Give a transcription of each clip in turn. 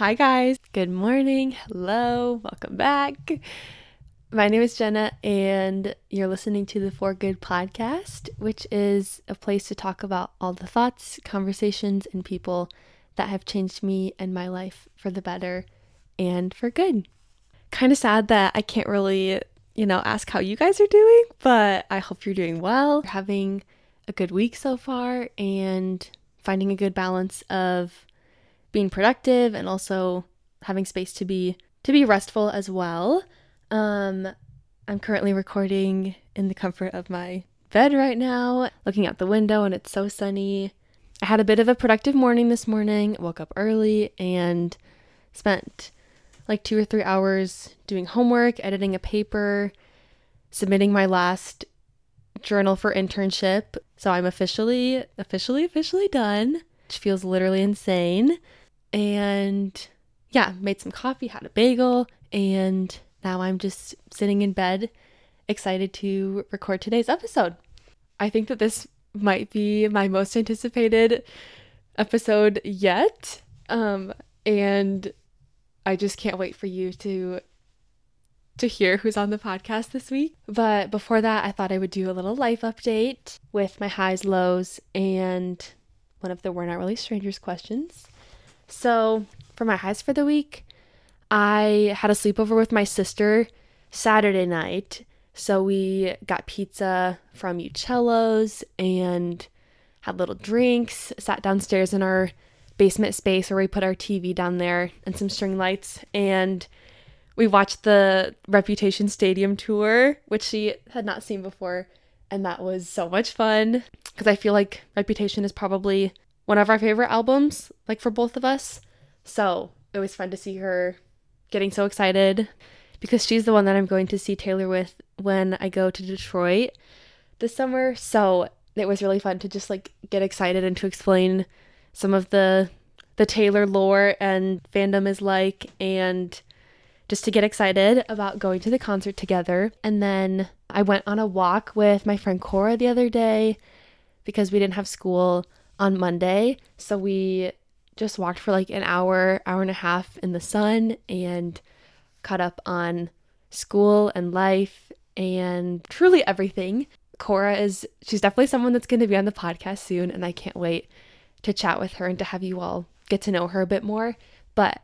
Hi, guys. Good morning. Hello. Welcome back. My name is Jenna, and you're listening to the For Good podcast, which is a place to talk about all the thoughts, conversations, and people that have changed me and my life for the better and for good. Kind of sad that I can't really, you know, ask how you guys are doing, but I hope you're doing well, having a good week so far, and finding a good balance of being productive and also having space to be to be restful as well. Um, I'm currently recording in the comfort of my bed right now, looking out the window, and it's so sunny. I had a bit of a productive morning this morning, woke up early, and spent like two or three hours doing homework, editing a paper, submitting my last journal for internship. So I'm officially, officially, officially done, which feels literally insane. And yeah, made some coffee, had a bagel, and now I'm just sitting in bed, excited to record today's episode. I think that this might be my most anticipated episode yet. Um, and I just can't wait for you to to hear who's on the podcast this week. But before that, I thought I would do a little life update with my highs, lows, and one of the We're Not Really Strangers questions. So, for my highs for the week, I had a sleepover with my sister Saturday night. So we got pizza from Uccello's and had little drinks, sat downstairs in our basement space where we put our TV down there and some string lights. And we watched the Reputation Stadium tour, which she had not seen before. And that was so much fun because I feel like Reputation is probably one of our favorite albums, like for both of us. So it was fun to see her getting so excited because she's the one that I'm going to see Taylor with when I go to Detroit this summer. So it was really fun to just like get excited and to explain some of the the Taylor lore and fandom is like and just to get excited about going to the concert together. And then I went on a walk with my friend Cora the other day because we didn't have school on Monday. So we just walked for like an hour, hour and a half in the sun and caught up on school and life and truly everything. Cora is, she's definitely someone that's going to be on the podcast soon, and I can't wait to chat with her and to have you all get to know her a bit more. But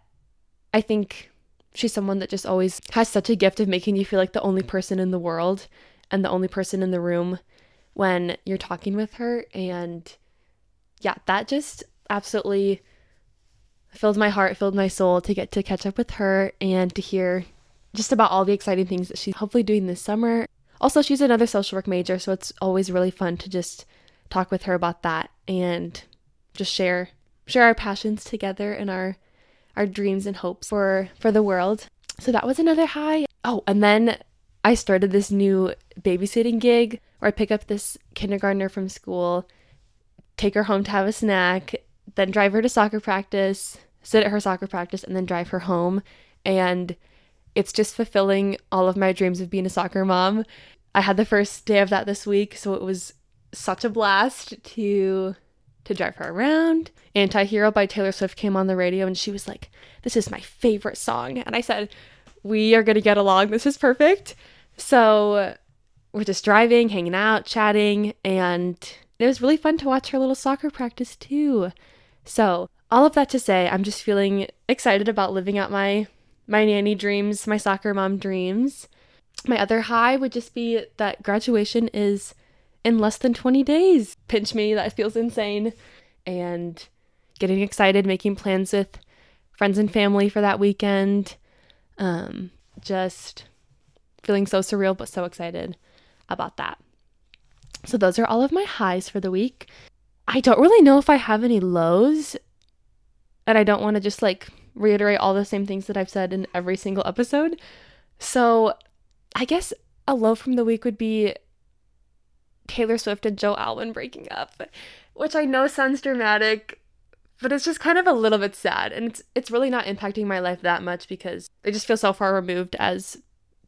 I think she's someone that just always has such a gift of making you feel like the only person in the world and the only person in the room when you're talking with her. And yeah, that just absolutely filled my heart, filled my soul to get to catch up with her and to hear just about all the exciting things that she's hopefully doing this summer. Also, she's another social work major, so it's always really fun to just talk with her about that and just share share our passions together and our our dreams and hopes for for the world. So that was another high. Oh, and then I started this new babysitting gig where I pick up this kindergartner from school, take her home to have a snack, then drive her to soccer practice, sit at her soccer practice, and then drive her home. And it's just fulfilling all of my dreams of being a soccer mom. I had the first day of that this week, so it was such a blast to to drive her around. Anti-Hero by Taylor Swift came on the radio and she was like, "This is my favorite song." And I said, "We are going to get along. This is perfect." So we're just driving, hanging out, chatting, and it was really fun to watch her little soccer practice too. So, all of that to say, I'm just feeling excited about living out my my nanny dreams, my soccer mom dreams. My other high would just be that graduation is in less than 20 days. Pinch me, that feels insane. And getting excited, making plans with friends and family for that weekend. Um, just feeling so surreal, but so excited about that. So, those are all of my highs for the week. I don't really know if I have any lows and I don't want to just like reiterate all the same things that I've said in every single episode. So, I guess a low from the week would be Taylor Swift and Joe Alwyn breaking up, which I know sounds dramatic, but it's just kind of a little bit sad and it's it's really not impacting my life that much because they just feel so far removed as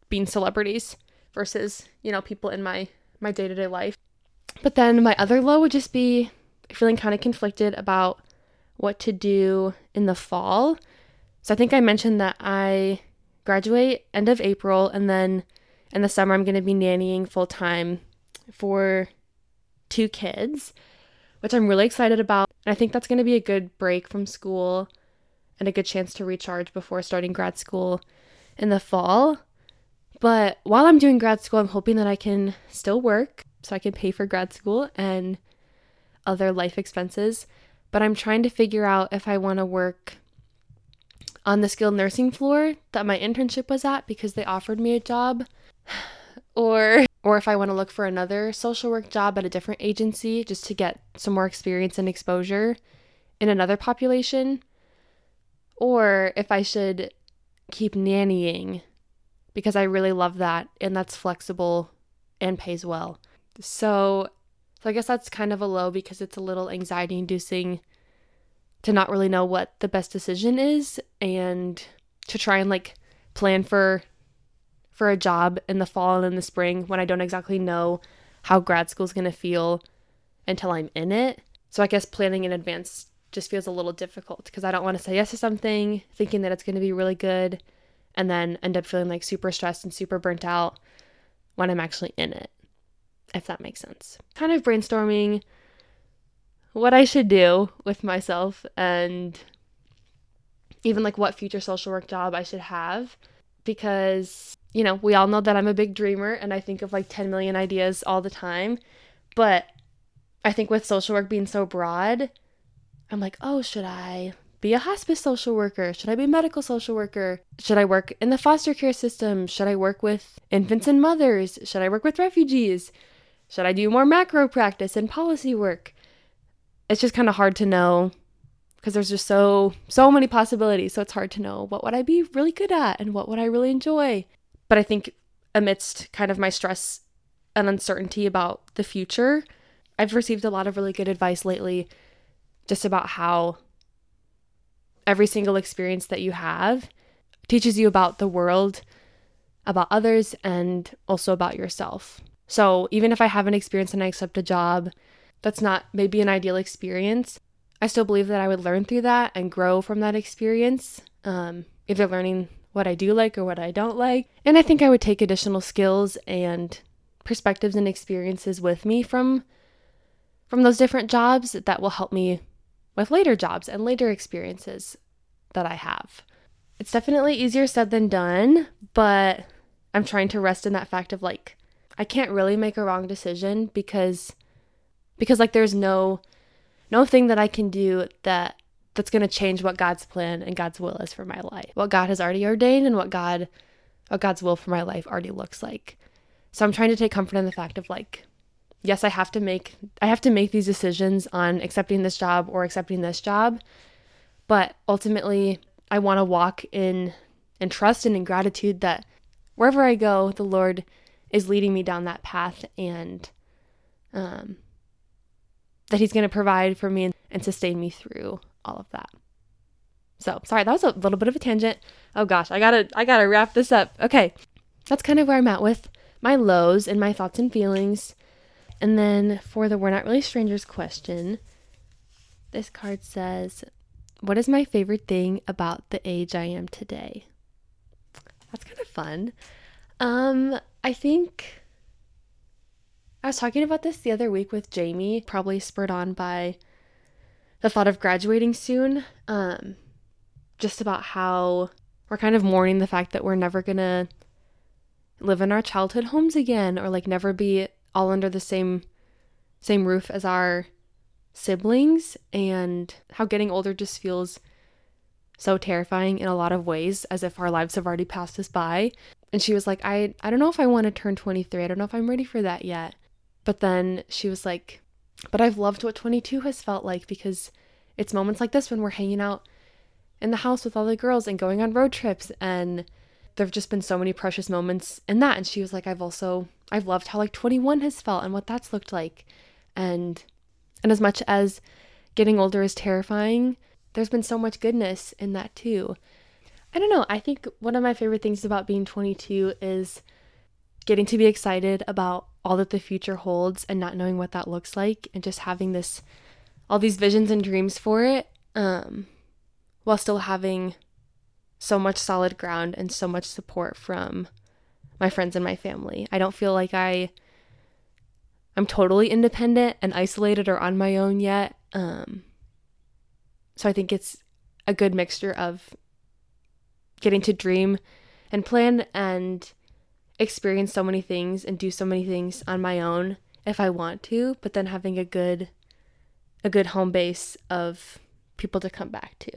being celebrities versus, you know, people in my my day-to-day life. But then my other low would just be feeling kind of conflicted about what to do in the fall. So I think I mentioned that I graduate end of April and then in the summer I'm going to be nannying full time for two kids, which I'm really excited about. And I think that's going to be a good break from school and a good chance to recharge before starting grad school in the fall. But while I'm doing grad school, I'm hoping that I can still work so I can pay for grad school and other life expenses. But I'm trying to figure out if I want to work on the skilled nursing floor that my internship was at because they offered me a job or or if I want to look for another social work job at a different agency just to get some more experience and exposure in another population or if I should keep nannying because I really love that and that's flexible and pays well. So, so I guess that's kind of a low because it's a little anxiety inducing to not really know what the best decision is and to try and like plan for for a job in the fall and in the spring when I don't exactly know how grad school is going to feel until I'm in it. So I guess planning in advance just feels a little difficult because I don't want to say yes to something thinking that it's going to be really good and then end up feeling like super stressed and super burnt out when I'm actually in it, if that makes sense. Kind of brainstorming what I should do with myself and even like what future social work job I should have because you know, we all know that I'm a big dreamer and I think of like 10 million ideas all the time. But I think with social work being so broad, I'm like, oh, should I be a hospice social worker? Should I be a medical social worker? Should I work in the foster care system? Should I work with infants and mothers? Should I work with refugees? Should I do more macro practice and policy work? It's just kind of hard to know because there's just so so many possibilities. So it's hard to know what would I be really good at and what would I really enjoy. But I think amidst kind of my stress and uncertainty about the future, I've received a lot of really good advice lately just about how every single experience that you have teaches you about the world, about others, and also about yourself. So even if I have an experience and I accept a job that's not maybe an ideal experience, I still believe that I would learn through that and grow from that experience, um, either learning what I do like or what I don't like. And I think I would take additional skills and perspectives and experiences with me from from those different jobs that will help me with later jobs and later experiences that I have. It's definitely easier said than done, but I'm trying to rest in that fact of like I can't really make a wrong decision because because like there's no no thing that I can do that that's going to change what God's plan and God's will is for my life. What God has already ordained and what God what God's will for my life already looks like. So I'm trying to take comfort in the fact of like yes, I have to make I have to make these decisions on accepting this job or accepting this job, but ultimately I want to walk in in trust and in gratitude that wherever I go, the Lord is leading me down that path and um that he's going to provide for me and sustain me through all of that. So, sorry, that was a little bit of a tangent. Oh gosh, I got to I got to wrap this up. Okay. That's kind of where I'm at with my lows and my thoughts and feelings. And then for the we're not really strangers question, this card says, "What is my favorite thing about the age I am today?" That's kind of fun. Um, I think I was talking about this the other week with Jamie, probably spurred on by the thought of graduating soon. Um, just about how we're kind of mourning the fact that we're never gonna live in our childhood homes again or like never be all under the same same roof as our siblings and how getting older just feels so terrifying in a lot of ways as if our lives have already passed us by. And she was like i i don't know if i want to turn 23 i don't know if i'm ready for that yet. But then she was like but I've loved what 22 has felt like because it's moments like this when we're hanging out in the house with all the girls and going on road trips and there've just been so many precious moments in that. And she was like I've also I've loved how like 21 has felt and what that's looked like. And and as much as getting older is terrifying there's been so much goodness in that too. I don't know, I think one of my favorite things about being 22 is getting to be excited about all that the future holds and not knowing what that looks like and just having this all these visions and dreams for it um while still having so much solid ground and so much support from my friends and my family. I don't feel like I I'm totally independent and isolated or on my own yet. Um, so I think it's a good mixture of getting to dream and plan and experience so many things and do so many things on my own if I want to, but then having a good a good home base of people to come back to.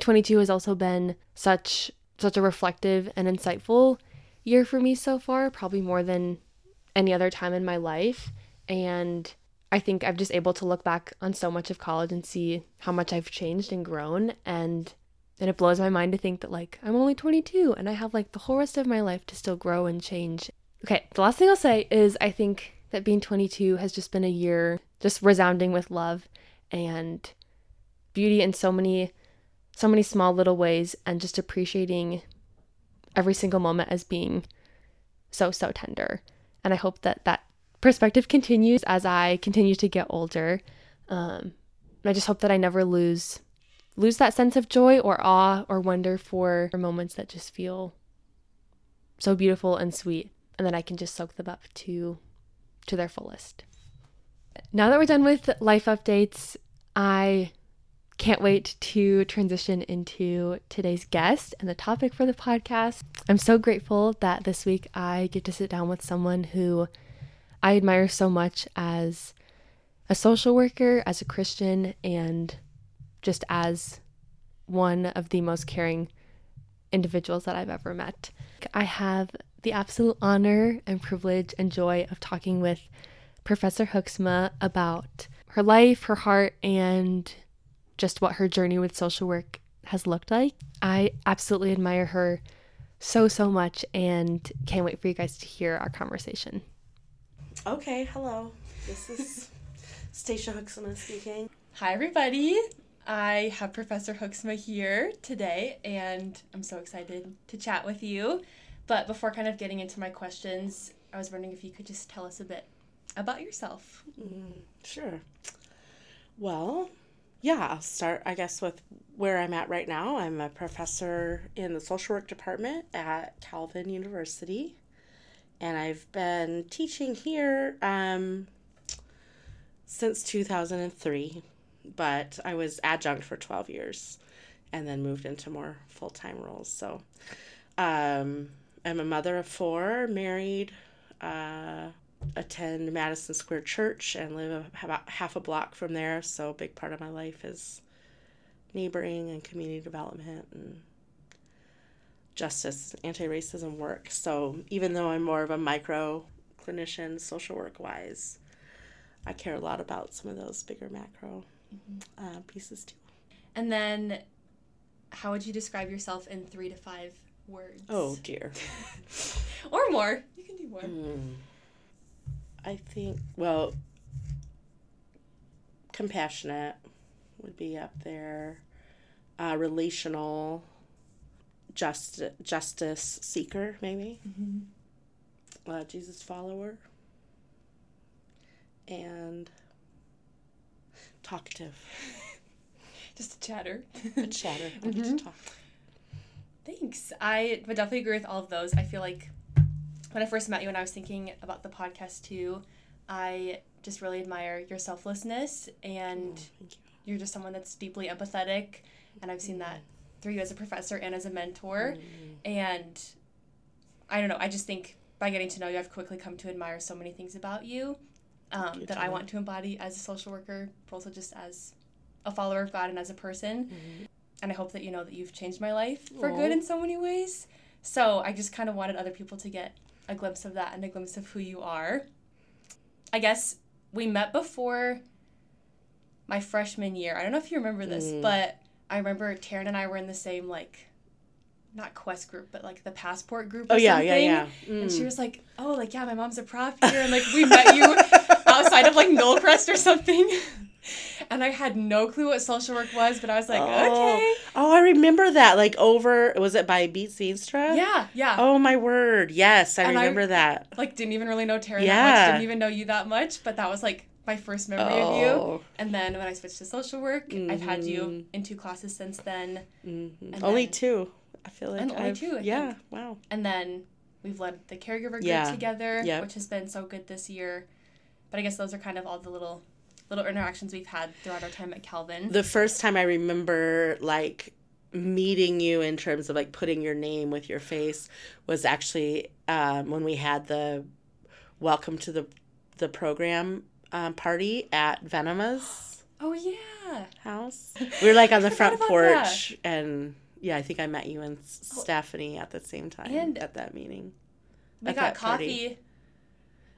22 has also been such such a reflective and insightful year for me so far, probably more than any other time in my life, and I think I've just able to look back on so much of college and see how much I've changed and grown and and it blows my mind to think that like I'm only 22 and I have like the whole rest of my life to still grow and change. Okay, the last thing I'll say is I think that being 22 has just been a year just resounding with love and beauty in so many so many small little ways and just appreciating every single moment as being so so tender. And I hope that that perspective continues as I continue to get older. Um, I just hope that I never lose lose that sense of joy or awe or wonder for moments that just feel so beautiful and sweet, and then I can just soak them up to to their fullest. Now that we're done with life updates, I can't wait to transition into today's guest and the topic for the podcast. I'm so grateful that this week I get to sit down with someone who I admire so much as a social worker, as a Christian, and just as one of the most caring individuals that I've ever met. I have the absolute honor and privilege and joy of talking with Professor Hoeksema about her life, her heart, and just what her journey with social work has looked like. I absolutely admire her so, so much and can't wait for you guys to hear our conversation. Okay, hello. This is Stacia Hoeksema speaking. Hi, everybody. I have Professor Hoeksema here today, and I'm so excited to chat with you. But before kind of getting into my questions, I was wondering if you could just tell us a bit about yourself. Mm, sure. Well, yeah, I'll start, I guess, with where I'm at right now. I'm a professor in the social work department at Calvin University and I've been teaching here um, since 2003, but I was adjunct for 12 years and then moved into more full time roles. So um, I'm a mother of four, married, uh, attend Madison Square Church, and live about half a block from there. So a big part of my life is neighboring and community development and justice, anti racism work. So even though I'm more of a micro clinician, social work wise, I care a lot about some of those bigger macro mm-hmm. uh, pieces too. And then, how would you describe yourself in three to five words? Oh dear. or more. You can do more. Mm. I think, well, compassionate would be up there, uh, relational just justice seeker, maybe. Mm-hmm. Uh, Jesus follower. And talkative. Just a chatter. a chatter. Mm-hmm. to talk. Thanks. I would definitely agree with all of those. I feel like when I first met you and I was thinking about the podcast too, I just really admire your selflessness and oh, you. you're just someone that's deeply empathetic and I've seen that through you as a professor and as a mentor. Mm-hmm. And I don't know, I just think by getting to know you, I've quickly come to admire so many things about you um, that I want to embody as a social worker, but also just as a follower of God and as a person. Mm-hmm. And I hope that you know that you've changed my life for Aww. good in so many ways. So I just kind of wanted other people to get a glimpse of that and a glimpse of who you are. I guess we met before my freshman year. I don't know if you remember this, mm. but I remember Taryn and I were in the same like not quest group, but like the passport group. oh yeah, something. yeah, yeah. Mm. And she mm. was like, "Oh, like yeah, my mom's a prof here, and like we met you outside of like Knollcrest or something." And I had no clue what social work was, but I was like, oh. okay. Oh, I remember that. Like over, was it by Beets-Veenstra? Yeah, yeah. Oh my word, yes, I and remember I, that. Like, didn't even really know Taryn yeah. that much. Didn't even know you that much, but that was like my first memory oh. of you. Oh. And then when I switched to social work, mm-hmm. I've had you mm-hmm. in two classes since then. Mm-hmm. Only then, two. I feel like And only I've, two, I yeah, think. wow. And then we've led the caregiver group Yeah. together, Yep. which has been so good this year. But I guess those are kind of all the little little interactions we've had throughout our time at Calvin. The first time I remember like meeting you in terms of like putting your name with your face was actually um, when we had the welcome to the the program um, party at Venema's oh yeah. house. We were like on the front porch and yeah, I think I met you and S- Stephanie at the same time And- at that meeting. We got that party. coffee.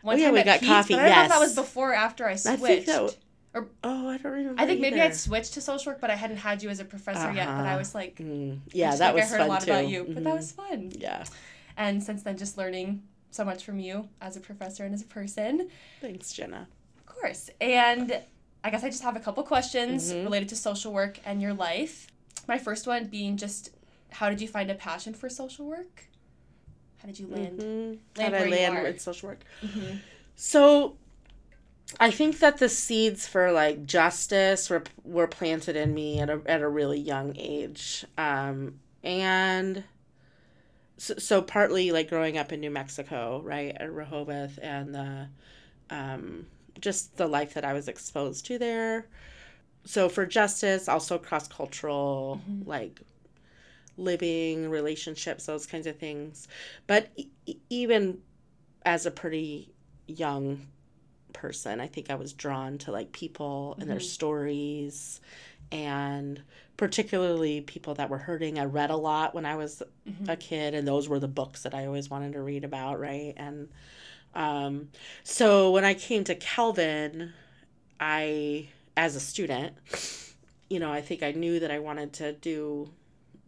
One Oh, yeah, we got coffee, But I don't know if that was before or after I I switched. think that W- Oh, I don't remember. I think maybe. I'd switched to social work, but I hadn't had you as a professor yet. But I Uh-huh. was like, Mm, yeah, that was I heard fun a lot too. about you. But that Mhm. was fun. yeah. And since then, just learning so much from you as a professor and as a person. Thanks, Jenna. Of course. And I guess I just have a couple questions Mhm. related to social work and your life. My first one being just how did you find a passion for social work? How did you land? Mhm. How did I land with social work? Mm-hmm. So, I think that the seeds for like justice were were planted in me at a at a really young age, um, and so, so partly like growing up in New Mexico, right at Rehoboth, and the um, just the life that I was exposed to there. So for justice, also cross cultural, Mhm. like living relationships, those kinds of things. But e- even as a pretty young person, I think I was drawn to like people and their Mhm. stories and particularly people that were hurting. I read a lot when I was Mm-hmm. a kid and those were the books that I always wanted to read about, right? And um so when I came to Calvin, I as a student, you know, I think I knew that I wanted to do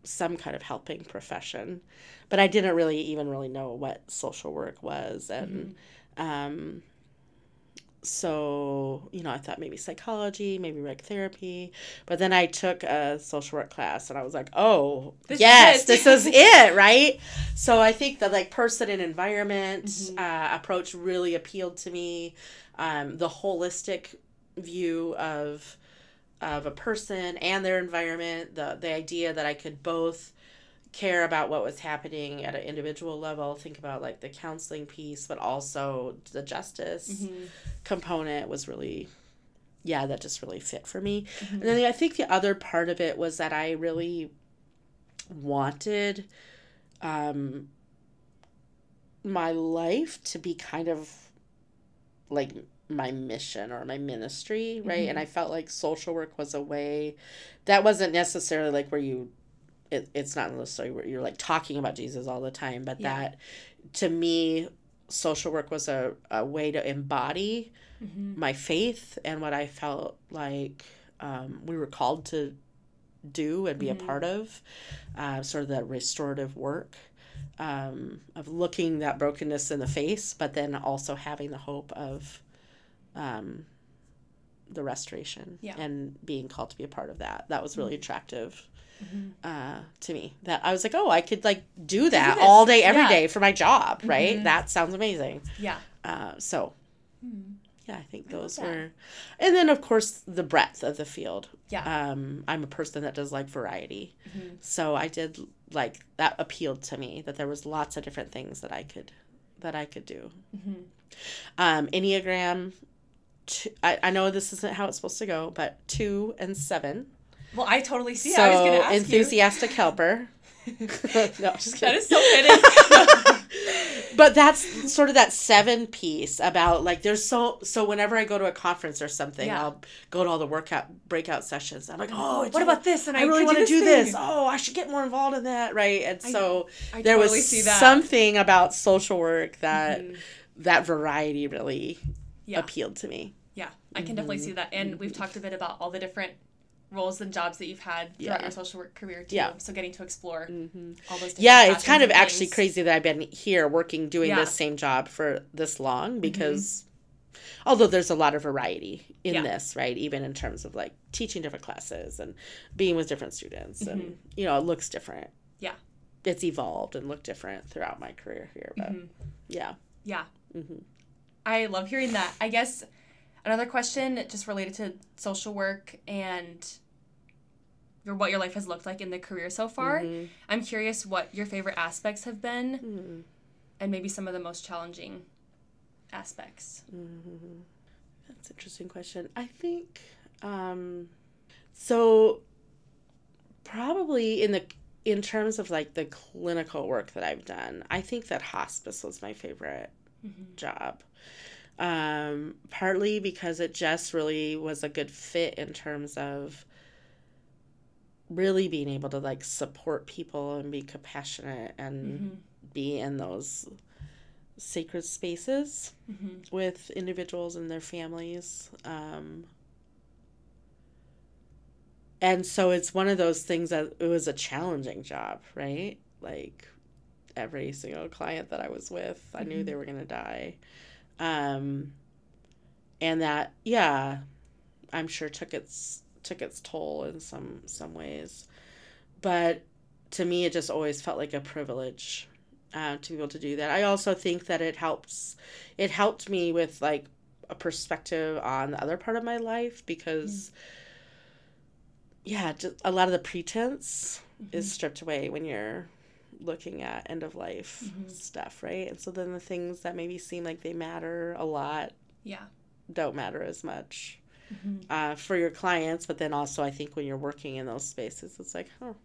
some kind of helping profession, but I didn't really even really know what social work was and um so you know i thought maybe psychology maybe rec therapy but then i took a social work class and i was like oh This yes it. this is it right so i think the like person and environment Mhm. uh, approach really appealed to me um, the holistic view of of a person and their environment the the idea that i could both care about what was happening at an individual level think about like the counseling piece but also the justice Mm-hmm. component was really yeah that just really fit for me Mm-hmm. and then i think the other part of it was that i really wanted um my life to be kind of like my mission or my ministry right Mhm. and i felt like social work was a way that wasn't necessarily like where you it, it's not necessarily where you're like talking about jesus all the time but Yeah. that to me social work was a, a way to embody Mm-hmm. my faith and what I felt like um, we were called to do and be Mhm. a part of, uh, sort of that restorative work um, of looking that brokenness in the face, but then also having the hope of um, the restoration Yeah. and being called to be a part of that. That was really attractive Mm-hmm. uh, to me. That I was like, oh, I could like do that this. all day, every day Yeah. for my job, right? Mhm. That sounds amazing. Yeah. Uh, so Mm-hmm. yeah, I think those that. were, and then of course the breadth of the field. Yeah. Um, I'm a person that does like variety, Mhm. so I did like that appealed to me that there was lots of different things that I could, that I could do. Mhm. Um, Enneagram, two, I I know this isn't how it's supposed to go, but two and seven. Well, I totally see. so I was going to ask enthusiastic helper. you. no, just kidding. is so fitting. but that's sort of that seven piece about like there's so so whenever I go to a conference or something, Yeah. I'll go to all the workout breakout sessions. I'm like, oh, what about this? And I really want to do thing. this. Oh, I should get more involved in that, right? And I- so I there totally was that. something about social work that Mhm. that variety really Yeah. appealed to me. Yeah, I can definitely see that. And we've talked a bit about all the different roles and jobs that you've had throughout Yeah. your social work career too. Yeah. So getting to explore Mm-hmm. all those. Different Yeah, it's kind of actually things. crazy that I've been here working doing Yeah. Mm-hmm. this same job for this long because although there's a lot of variety in Yeah. this, right? Even in terms of like teaching different classes and being with different students and Mhm. you know, it looks different. Yeah. It's evolved and looked different throughout my career here, but Mhm. yeah. Yeah, hmm I love hearing that. I guess another question just related to social work and or what your life has looked like in the career so far. Mm-hmm. I'm curious what your favorite aspects have been Mm. and maybe some of the most challenging aspects. That's an interesting question. I think um so probably in the in terms of like the clinical work that I've done, I think that hospice was my favorite job. Um partly because it just really was a good fit in terms of really being able to like support people and be compassionate and be in those sacred spaces with individuals and their families. Um, and so it's one of those things that it was a challenging job, right? Like every single client that I was with, I knew they were going to die. Um, and that, yeah, I'm sure took its took its toll in some some ways. But to me, it just always felt like a privilege uh, to be able to do that. I also think that it helps. It helped me with like a perspective on the other part of my life because, yeah, just a lot of the pretense is stripped away when you're looking at end of life stuff, right? And so then the things that maybe seem like they matter a lot Yeah. don't matter as much uh, for your clients. But then also, I think when you're working in those spaces, it's like, oh,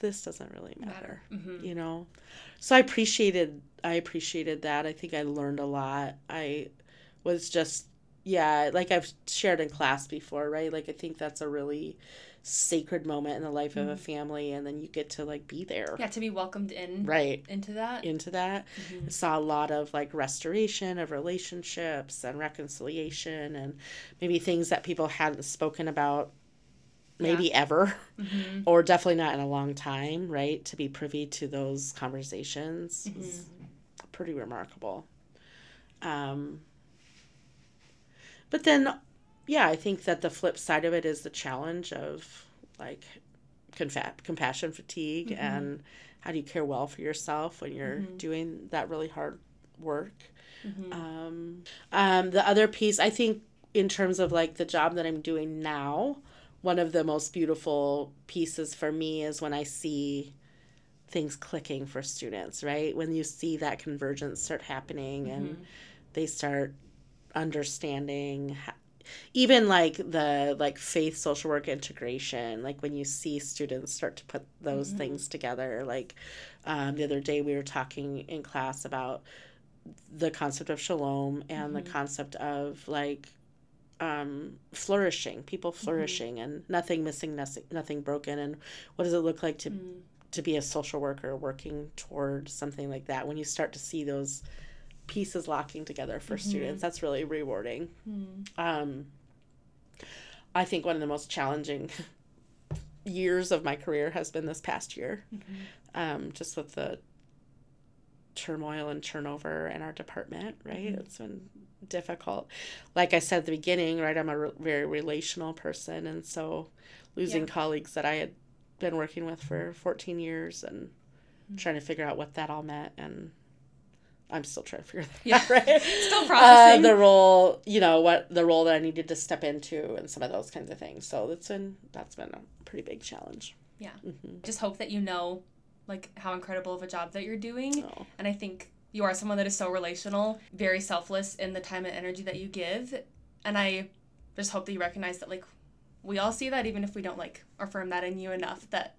this doesn't really matter, Mhm. you know. So I appreciated, I appreciated that. I think I learned a lot. I was just, yeah, like I've shared in class before, right? Like I think that's a really sacred moment in the life of a mm-hmm. family, and then you get to like be there, Yeah, to be welcomed in right? into that. into that. I saw a lot of like restoration of relationships and reconciliation and maybe things that people hadn't spoken about maybe ever mm-hmm. or definitely not in a long time, right? To be privy to those conversations is pretty remarkable. Um, but then, yeah, I think that the flip side of it is the challenge of like confa- compassion fatigue and how do you care well for yourself when you're doing that really hard work. Um, um, the other piece, I think, in terms of like the job that I'm doing now, one of the most beautiful pieces for me is when I see things clicking for students, right? When you see that convergence start happening and they start understanding even like the like faith social work integration like when you see students start to put those things together like um, the other day we were talking in class about the concept of shalom and the concept of like um, flourishing people flourishing and nothing missing nothing, nothing broken. And what does it look like to to be a social worker working toward something like that? When you start to see those pieces locking together for mm-hmm. students that's really rewarding. Hmm. Um, i think one of the most challenging years of my career has been this past year mm-hmm. um, just with the turmoil and turnover in our department right? Mm-hmm. It's been difficult. Like i said at the beginning right i'm a re- very relational person and so losing Yeah. colleagues that i had been working with for 14 years and trying to figure out what that all meant and i'm still trying to figure that Yeah. out right Still uh, processing. the role you know what the role that i needed to step into and some of those kinds of things so that's been that's been a pretty big challenge yeah. Mm-hmm. Just hope that you know like how incredible of a job that you're doing. Oh. And I think you are someone that is so relational, very selfless in the time and energy that you give. And I just hope that you recognize that like we all see that even if we don't like affirm that in you enough that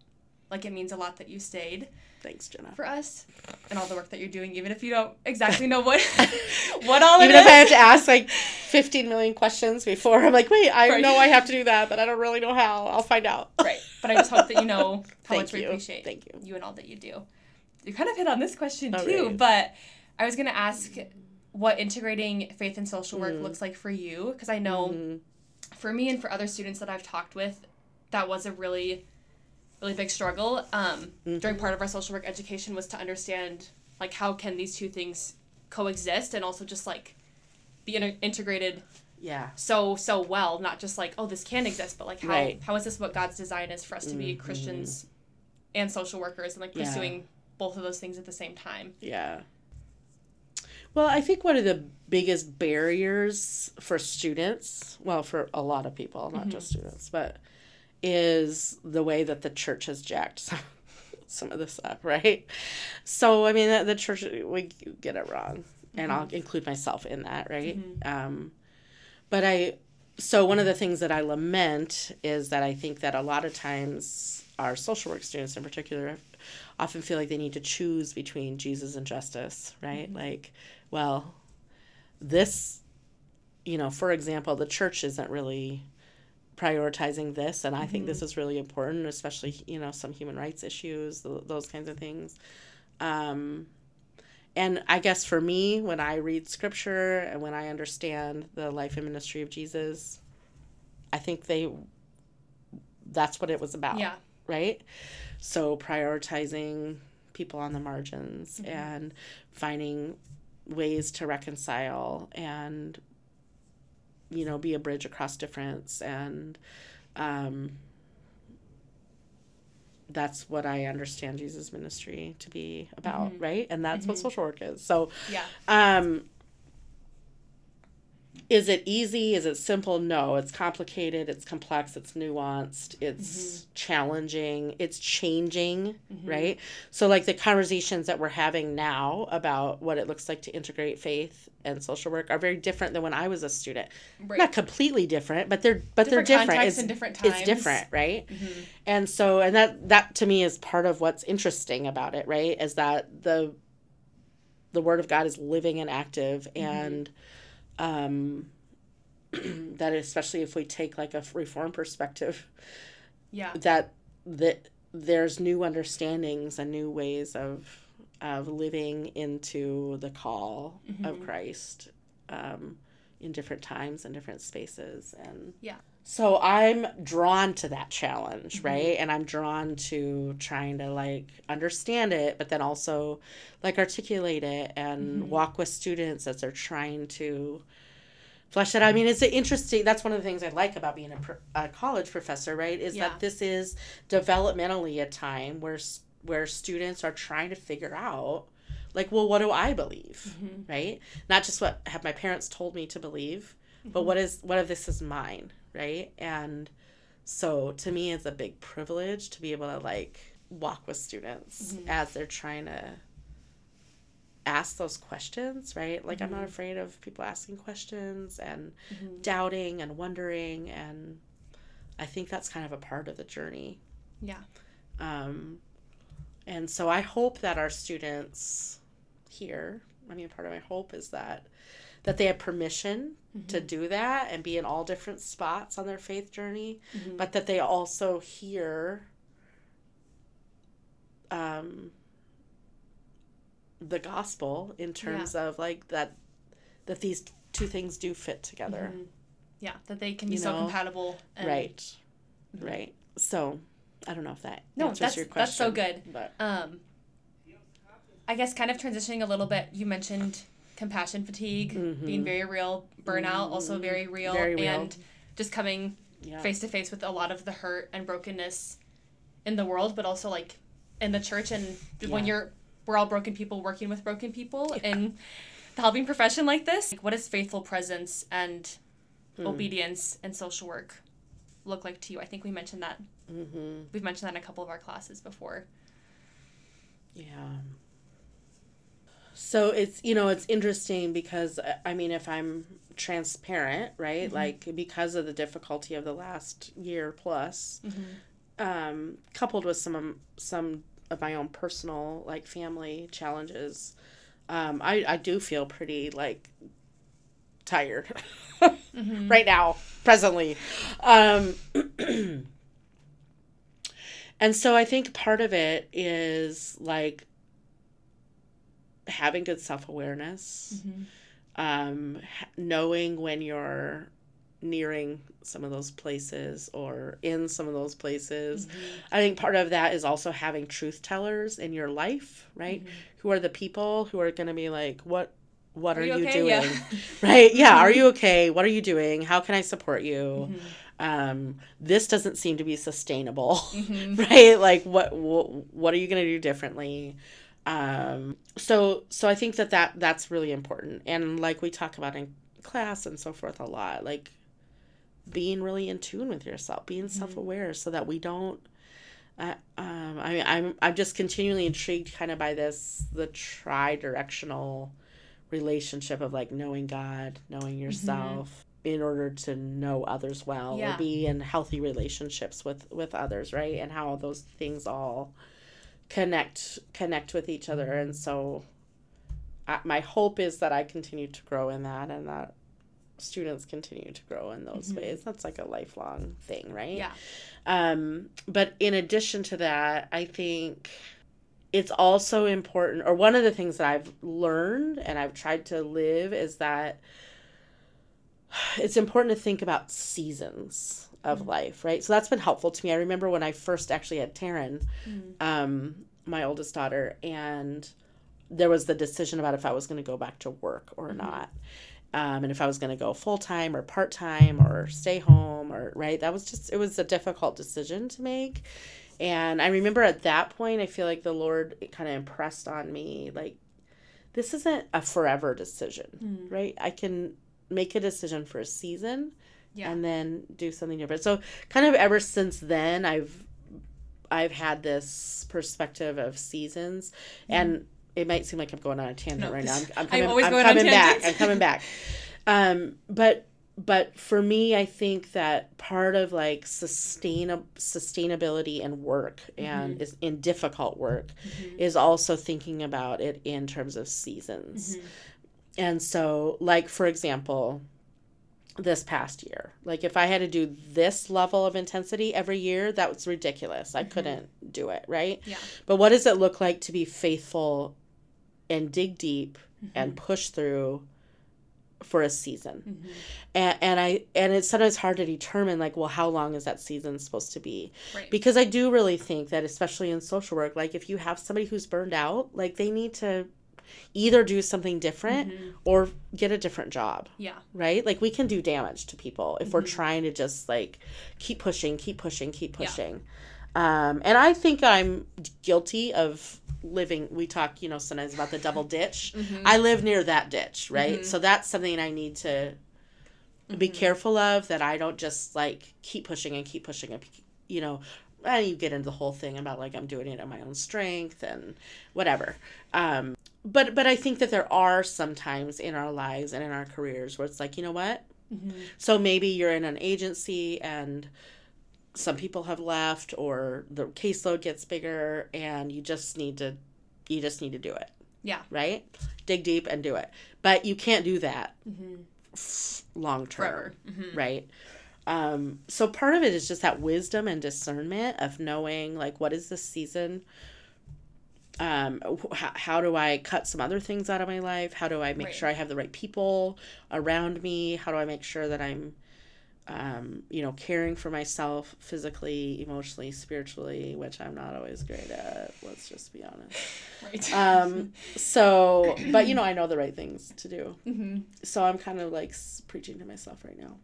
like it means a lot that you stayed thanks jenna for us and all the work that you're doing even if you don't exactly know what what all even it if I have to ask like 15 million questions before, I'm like, wait, I Right. know I have to do that, but I don't really know how. I'll find out. right but i just hope that you know how much we you. appreciate Thank you. you and all that you do you kind of hit on this question All too but i was going to ask what integrating faith and social Mm. work looks like for you because i know Mm-hmm. for me and for other students that i've talked with that was a really really big struggle um, Mm-hmm. during part of our social work education was to understand like how can these two things coexist and also just like be inter- integrated Yeah. so so well not just like oh this can exist but like how Right. how is this what god's design is for us to be christians and social workers and like Yeah. pursuing both of those things at the same time Yeah. Well, I think one of the biggest barriers for students, well, for a lot of people, not just students, but is the way that the church has jacked some, some of this up, right? So, I mean, the, the church, we get it wrong. And I'll mm-hmm. include myself in that, right? Mm-hmm. Um, but I, so one of the things that I lament is that I think that a lot of times our social work students in particular often feel like they need to choose between Jesus and justice, right? Mm-hmm. Like, well, this, you know, for example, the church isn't really prioritizing this, and I think this is really important, especially, you know, some human rights issues, th- those kinds of things. Um, and I guess for me, when I read scripture and when I understand the life and ministry of Jesus, I think they that's what it was about. Yeah. Right? So prioritizing people on the margins and finding ways to reconcile and you know, be a bridge across difference and um that's what I understand Jesus ministry to be about, right? And that's what social work is. So Yeah. um, is it easy? Is it simple? No, it's complicated. It's complex. It's nuanced. It's challenging. It's changing, right? So, like the conversations that we're having now about what it looks like to integrate faith and social work are very different than when I was a student. Right. Not completely different, but they're but Different they're different. It's, and different it's times. Mm-hmm. different, right? And so, and that that to me is part of what's interesting about it, right? Is that the the word of God is living and active, Mm-hmm. and um, that especially if we take like a reform perspective, Yeah. that that there's new understandings and new ways of of living into the call Mm-hmm. of Christ um, in different times and different spaces and Yeah. so I'm drawn to that challenge, Mm-hmm. right? And I'm drawn to trying to like understand it, but then also like articulate it and Mm-hmm. walk with students as they're trying to flesh it out. I mean, it's interesting. That's one of the things I like about being a, pro- a college professor, right? Is Yeah. that this is developmentally a time where where students are trying to figure out like well what do i believe? Mm-hmm. right? Not just what have my parents told me to believe but what is what if this is mine? Right? And so to me it's a big privilege to be able to like walk with students as they're trying to ask those questions right? Like i'm not afraid of people asking questions and doubting and wondering and i think that's kind of a part of the journey. Yeah. um, and so I hope that our students here, I mean, part of my hope is that that they have permission to mm-hmm. do that and be in all different spots on their faith journey, mm-hmm. but that they also hear um, the gospel in terms of like that that these two things do fit together. Mm-hmm. Yeah. That they can be You so compatible. And, Right. Right. So I don't know if that No, answers that's your that's so good. But Um, I guess kind of transitioning a little bit. You mentioned compassion fatigue being very real, burnout also very real, Mm-hmm. Very real. and just coming face to face with a lot of the hurt and brokenness in the world, but also like in the church. And when you're, we're all broken people working with broken people in the helping profession like this. Like, what does faithful presence and Hmm. obedience and social work look like to you? I think we mentioned that. Mm-hmm. We've mentioned that in a couple of our classes before. Yeah. So it's you know it's interesting because uh, I mean if I'm transparent right like because of the difficulty of the last year plus, um, coupled with some some of my own personal like family challenges, um, I I do feel pretty like tired right now presently. Um, and so I think part of it is like having good self awareness, mm-hmm. um, knowing when you're nearing some of those places or in some of those places. Mm-hmm. I think part of that is also having truth tellers in your life, right? Mm-hmm. Who are the people who are going to be like, what what are, you you, okay? doing? Yeah. right? Yeah. Are you okay? What are you doing? How can I support you? Mm-hmm. Um, this doesn't seem to be sustainable, right? Like, what, what what are you going to do differently? Um, so so I think that that that's really important, and like we talk about in class and so forth a lot, like being really in tune with yourself, being self-aware so that we don't uh, um, I, I'm I'm just continually intrigued kind of by this the tri-directional relationship of like knowing God, knowing yourself in order to know others well Yeah. or be in healthy relationships with with others, right? And how those things all connect connect with each other and so I, my hope is that I continue to grow in that and that students continue to grow in those ways. That's like a lifelong thing, right? Yeah. Um, but in addition to that, I think it's also important, or one of the things that I've learned and I've tried to live is that it's important to think about seasons of life, right? So that's been helpful to me. I remember when I first actually had Taryn, um, my oldest daughter, and there was the decision about if I was going to go back to work or not. Um, and if I was going to go full time or part time or stay home or right, that was just it was a difficult decision to make. And I remember at that point, I feel like the Lord kind of impressed on me like this isn't a forever decision, right? I can make a decision for a season Yeah. and then do something different. So kind of ever since then I've I've had this perspective of seasons and it might seem like I'm going on a tangent No, right now. I'm, I'm I'm coming, I'm on coming back. I'm coming back. Um, but but for me, I think that part of like sustain sustainability and work mm-hmm. and is in difficult work mm-hmm. is also thinking about it in terms of seasons. Mm-hmm. And so, like for example, this past year, like if I had to do this level of intensity every year, that was ridiculous. I couldn't do it, right? Yeah. But what does it look like to be faithful and dig deep and push through for a season? Mm-hmm. And, and I and it's sometimes hard to determine like, well, how long is that season supposed to be? Right. Because I do really think that especially in social work, like if you have somebody who's burned out, like they need to either do something different mm-hmm. or get a different job Yeah. right? Like we can do damage to people if we're mm-hmm. trying to just like keep pushing, keep pushing, keep Yeah. pushing. Um, and I think I'm guilty of living. We talk, you know, sometimes about the double ditch. Mm-hmm. I live near that ditch, right? Mm-hmm. So that's something I need to be mm-hmm. careful of. That I don't just like keep pushing and keep pushing and you know. And you get into the whole thing about like I'm doing it at my own strength and whatever. Um, but but I think that there are some times in our lives and in our careers where it's like, you know what? So maybe you're in an agency and some people have left or the caseload gets bigger and you just need to you just need to do it, Yeah. right? Dig deep and do it. But you can't do that long term, Mm-hmm. right? Um, so part of it is just that wisdom and discernment of knowing like what is this season um how, how do i cut some other things out of my life how do i make Right. sure i have the right people around me how do i make sure that i'm um you know caring for myself physically emotionally spiritually which i'm not always great at let's just be honest. Right. um so but you know i know the right things to do. Mm-hmm. so i'm kind of like preaching to myself right now.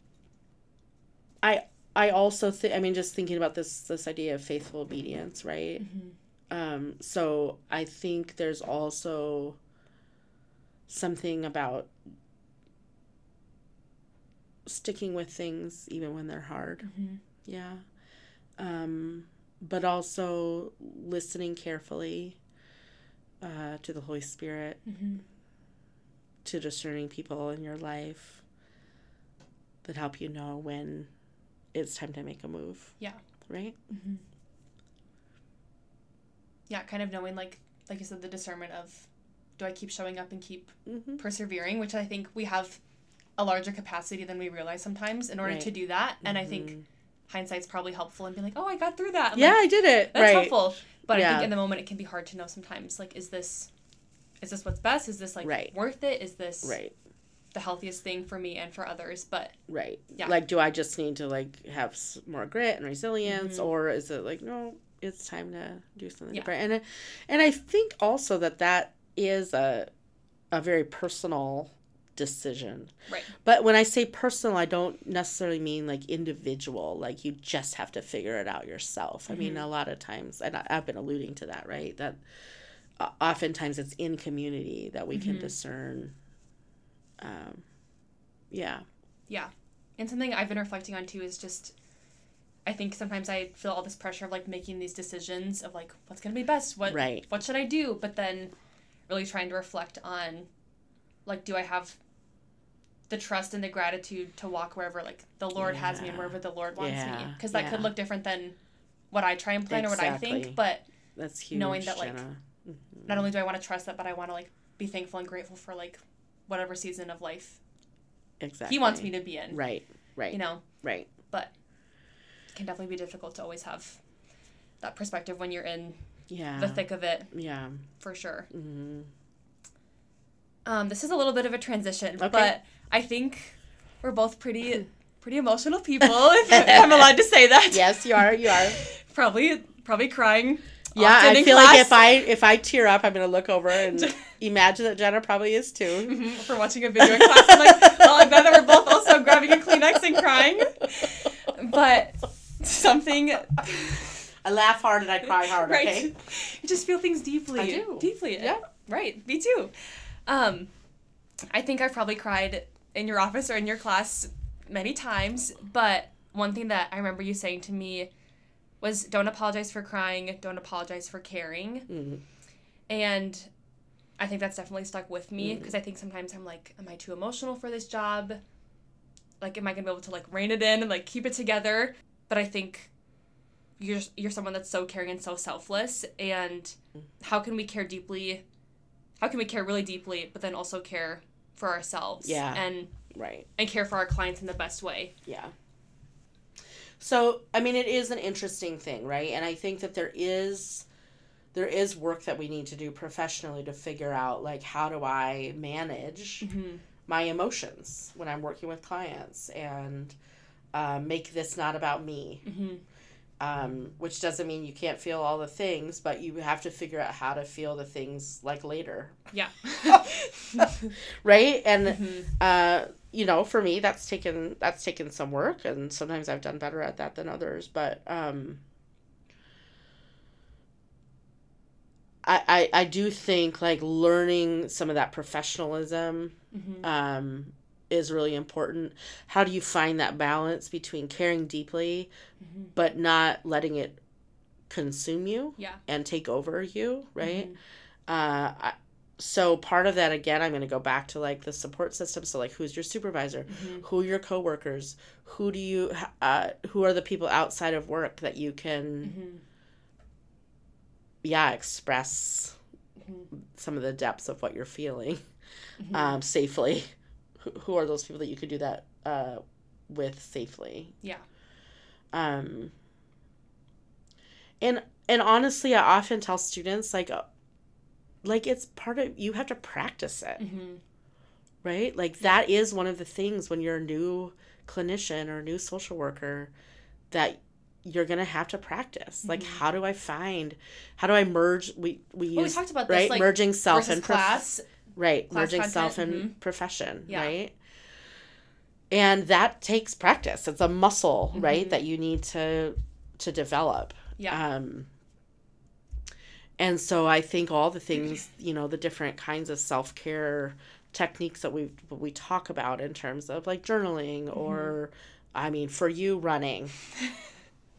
I i also think i mean just thinking about this this idea of faithful obedience right? Um so i think there's also something about sticking with things even when they're hard yeah um but also listening carefully uh, to the holy spirit to discerning people in your life that help you know when it's time to make a move. Yeah. Right? Yeah. Kind of knowing, like, like you said, the discernment of, do I keep showing up and keep Mm-hmm. persevering? Which I think we have a larger capacity than we realize sometimes in order Right. to do that. And I think hindsight's probably helpful and be like, oh, I got through that. I'm Yeah, like, I did it. that's right. helpful. But I think in the moment it can be hard to know sometimes. Like, is this, is this what's best? Is this like Right. worth it? Is this Right. the healthiest thing for me and for others? But Right. Yeah. Like, do I just need to like have more grit and resilience, Mhm. or is it like no, it's time to do something Yeah. different? And and I think also that that is a a very personal decision. right. But when I say personal, I don't necessarily mean like individual. Like you just have to figure it out yourself. I mean, a lot of times, and I, I've been alluding to that, right? That uh, oftentimes it's in community that we can discern. Um, yeah. Yeah. And something I've been reflecting on too is just I think sometimes I feel all this pressure of like making these decisions of like what's gonna be best, what Right. what should I do? But then really trying to reflect on like do I have the trust and the gratitude to walk wherever like the Lord has me and wherever the Lord wants me. Because that could look different than what I try and plan or what I think. But That's huge. knowing that, like, Jenna. not only do I want to trust that, but I want to like be thankful and grateful for like whatever season of life exactly. He wants me to be in. Right. Right. You know, Right. but it can definitely be difficult to always have that perspective when you're in Yeah. the thick of it, Yeah. for sure. hmm Um, this is a little bit of a transition, Okay. but I think we're both pretty pretty emotional people, if I'm allowed to say that. Yes, you are. You are. Probably probably crying. Yeah, often I in feel like if I if I tear up, I'm gonna look over and imagine that Jenna probably is too. Mhm, for watching a video in class. I'm like, well, I'm glad that we're both also grabbing a Kleenex and crying. But something I laugh hard and I cry hard. right. Okay. You just feel things deeply. I do. Deeply. Yeah. Right. Me too. Um, I think I've probably cried in your office or in your class many times, but one thing that I remember you saying to me was don't apologize for crying, don't apologize for caring. Mhm. And I think that's definitely stuck with me Mm-hmm. because I think sometimes I'm like, am I too emotional for this job? Like, am I gonna be able to like rein it in and like keep it together? But I think you're you're someone that's so caring and so selfless. And how can we care deeply? How can we care really deeply, but then also care for ourselves? Yeah. And Right. and care for our clients in the best way. Yeah. So, I mean, it is an interesting thing, right? And I think that there is there is work that we need to do professionally to figure out like how do I manage Mm-hmm. my emotions when I'm working with clients and uh, make this not about me. Mm-hmm. Um, which doesn't mean you can't feel all the things, but you have to figure out how to feel the things like later, Yeah. right? And Mhm. uh, you know, for me, that's taken that's taken some work, and sometimes I've done better at that than others. But um, I, I I do think like learning some of that professionalism Mhm. um, is really important. How do you find that balance between caring deeply, Mhm. but not letting it consume you Yeah. and take over you, right? Mhm. Uh, I, so part of that again, I'm going to go back to like the support system. So like, who's your supervisor? Mhm. Who are your coworkers? Who do you? Uh, who are the people outside of work that you can, Mhm. yeah, express Mhm. some of the depths of what you're feeling Mhm. um, safely? Who, who are those people that you could do that uh, with safely? Yeah. Um, and and honestly, I often tell students like, uh, like it's part of you have to practice it. Mhm. right? Like that is one of the things when you're a new clinician or a new social worker that you're gonna have to practice. Like, Mhm. how do I find? How do I merge? We we use we talked about this, right like, merging self and prof- class. Right class merging content, self and mhm. profession, Yeah. right? And that takes practice. It's a muscle, right? Mhm. That you need to to develop. Yeah. Um, and so I think all the things, you know, the different kinds of self care techniques that we we talk about in terms of like journaling Mm-hmm. or, I mean, for you running.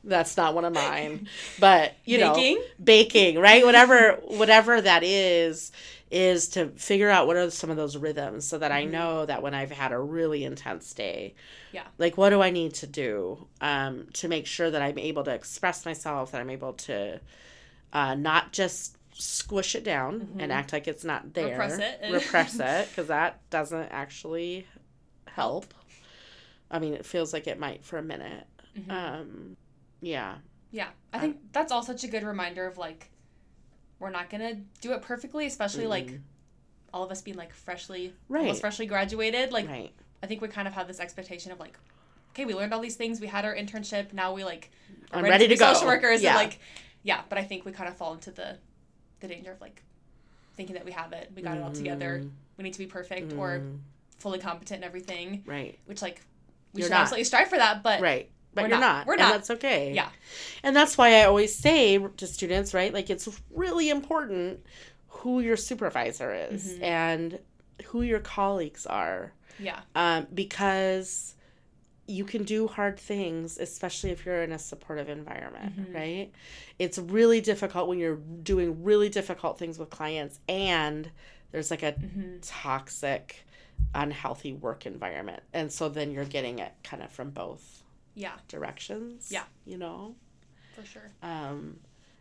That's not one of mine, but you Baking? know, baking, right? Whatever, whatever that is, is to figure out what are some of those rhythms so that I Mhm. know that when I've had a really intense day, Yeah. like what do I need to do um, to make sure that I'm able to express myself, that I'm able to uh, not just squish it down and Mhm. act like it's not there, Repress it. repress it, because that doesn't actually help. I mean, it feels like it might for a minute. Mhm. Um, yeah, Yeah, I I- think that's all such a good reminder of like, we're not gonna do it perfectly, especially like Mm-mm. all of us being like freshly, Right. almost freshly graduated. Like, right, I think we kind of have this expectation of like, okay, we learned all these things, we had our internship, now we like, are I'm ready to be go. Social workers, Yeah. and like, yeah. But I think we kind of fall into the, the danger of like, thinking that we have it, we got it all together, Mm, we need to be perfect or mm, fully competent and everything, right, which like, we You're should not. absolutely strive for that. But right. But we're you're not. not. We're and not. that's okay. Yeah. And that's why I always say to students, right? Like it's really important who your supervisor is Mhm. and who your colleagues are. yeah, Um, because you can do hard things, especially if you're in a supportive environment, Mhm. right? It's really difficult when you're doing really difficult things with clients and there's like a Mm-hmm. toxic, unhealthy work environment. And so then you're getting it kind of from both Yeah, directions. Yeah. You know? for sure. Um,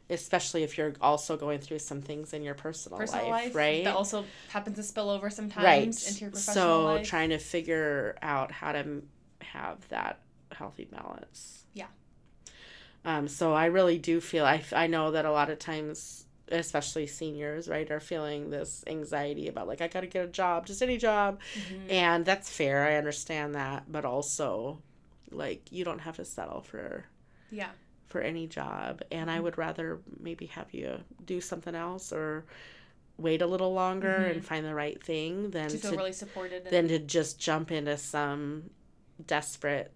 especially if you're also going through some things in your personal, Personal life, life, right? That also happens to spill over sometimes right. into your professional so life. So trying to figure out how to have that healthy balance. Yeah. Um, so I really do feel I, I know that a lot of times especially seniors right are feeling this anxiety about like i gotta get a job just any job Mhm. and that's fair i understand that but also like you don't have to settle for yeah, for any job and i Mhm. would rather maybe have you do something else or wait a little longer Mhm. and find the right thing than to to, really supported. than to just jump into some desperate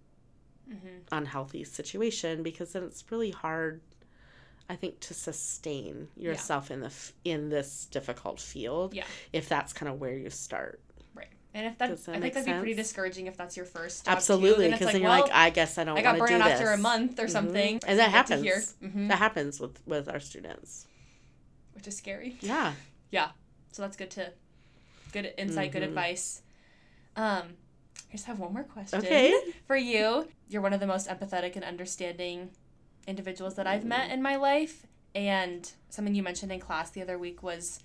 hmm unhealthy situation because then it's really hard i think to sustain yourself in the f- in this difficult field Yeah. if that's kind of where you start. And if that, that I think that'd be pretty discouraging if that's your first absolutely too. Then it's because like, then you're well, like i guess i don't I got want to burned do after a month or Mhm. something. and that Good happens Mhm. that happens with with our students which is scary. yeah Yeah. So that's good to good insight, good Mhm. advice. Um, I just have one more question okay for you. You're one of the most empathetic and understanding individuals that I've met in my life. And something you mentioned in class the other week was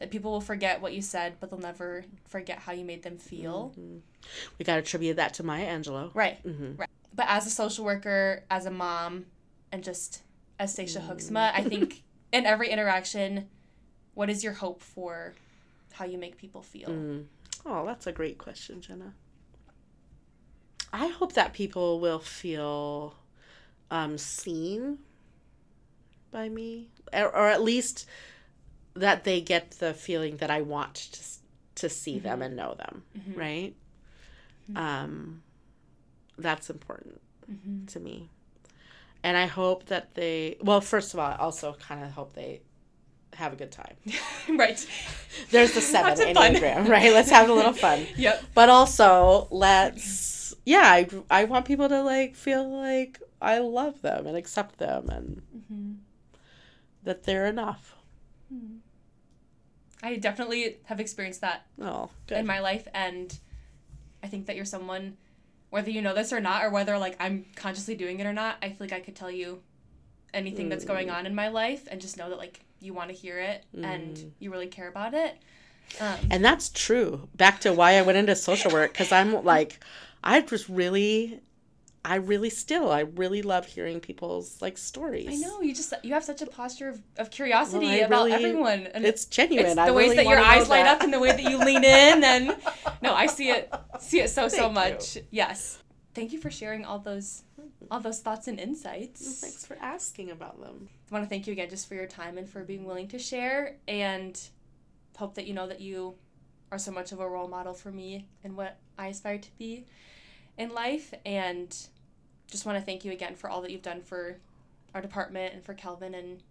that people will forget what you said, but they'll never forget how you made them feel. Mhm. we got to attribute that to maya angelou Right. hmm But as a social worker, as a mom, and just as Stacia Hoeksema, I think in every interaction, what is your hope for how you make people feel? Mm. Oh, that's a great question, Jenna. I hope that people will feel um, seen by me, or, or at least that they get the feeling that I want to to see them Mhm. and know them, Mhm. right? Mhm. Um, that's important Mhm. to me, and I hope that they. Well, first of all, I also kind of hope they have a good time. right. There's the seven Have some fun. enneagram, right? Let's have a little fun. Yep. but also let's yeah I, I want people to like feel like i love them and accept them and Mm-hmm. that they're enough I definitely have experienced that oh in my life, and I think that you're someone, whether you know this or not, or whether like I'm consciously doing it or not. I feel like I could tell you anything that's going Mm. on in my life, and just know that like you want to hear it and Mm. you really care about it. Um, and that's true back to why i went into social work because i'm like i just really i really still i really love hearing people's like stories. I know you just you have such a posture of, of curiosity Well, about really- everyone, and it's genuine. it's I the ways really that your eyes light that. up and the way that you lean in and no i see it see it so so Thank much. Yes. Thank you for sharing all those all those thoughts and insights. Well, thanks for asking about them. I want to thank you again just for your time and for being willing to share and hope that you know that you are so much of a role model for me and what i aspire to be in life and just want to thank you again for all that you've done for our department and for Calvin and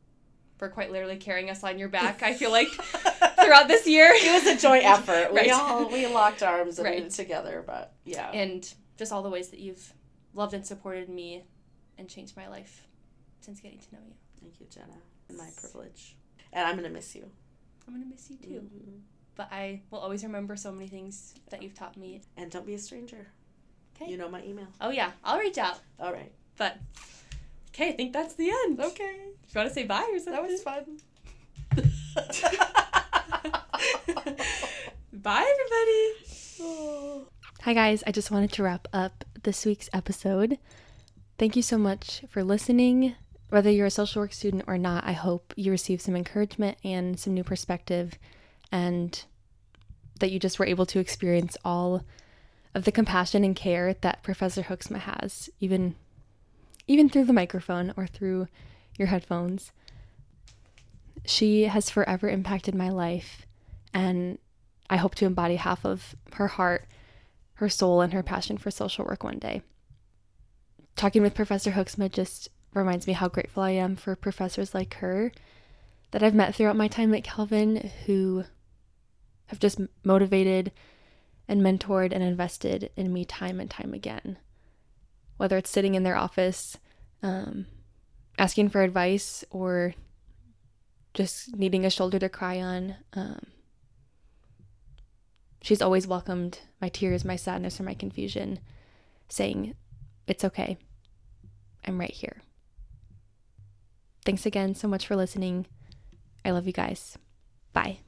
for quite literally carrying us on your back i feel like throughout this year it was a joint effort right. we all we locked arms and Right. did it together but yeah and just all the ways that you've loved and supported me and changed my life since getting to know you Thank you, Jenna. My privilege. And I'm gonna miss you. i'm gonna miss you too Mhm. but i will always remember so many things that you've taught me And don't be a stranger. Okay. You know my email. oh yeah i'll reach out All right. but okay i think that's the end Okay. if you want to say bye or something That was fun. bye everybody Hi, guys. I just wanted to wrap up this week's episode. Thank you so much for listening. Whether you're a social work student or not, I hope you received some encouragement and some new perspective, and that you just were able to experience all of the compassion and care that Professor Hoeksema has, even even through the microphone or through your headphones. She has forever impacted my life, and I hope to embody half of her heart her soul and her passion for social work one day. Talking with Professor Hoeksema just reminds me how grateful I am for professors like her that I've met throughout my time at Calvin who have just motivated and mentored and invested in me time and time again. whether it's sitting in their office, um, asking for advice, or just needing a shoulder to cry on. Um, she's always welcomed my tears, my sadness, or my confusion, saying, It's okay. I'm right here. Thanks again so much for listening. I love you guys. Bye.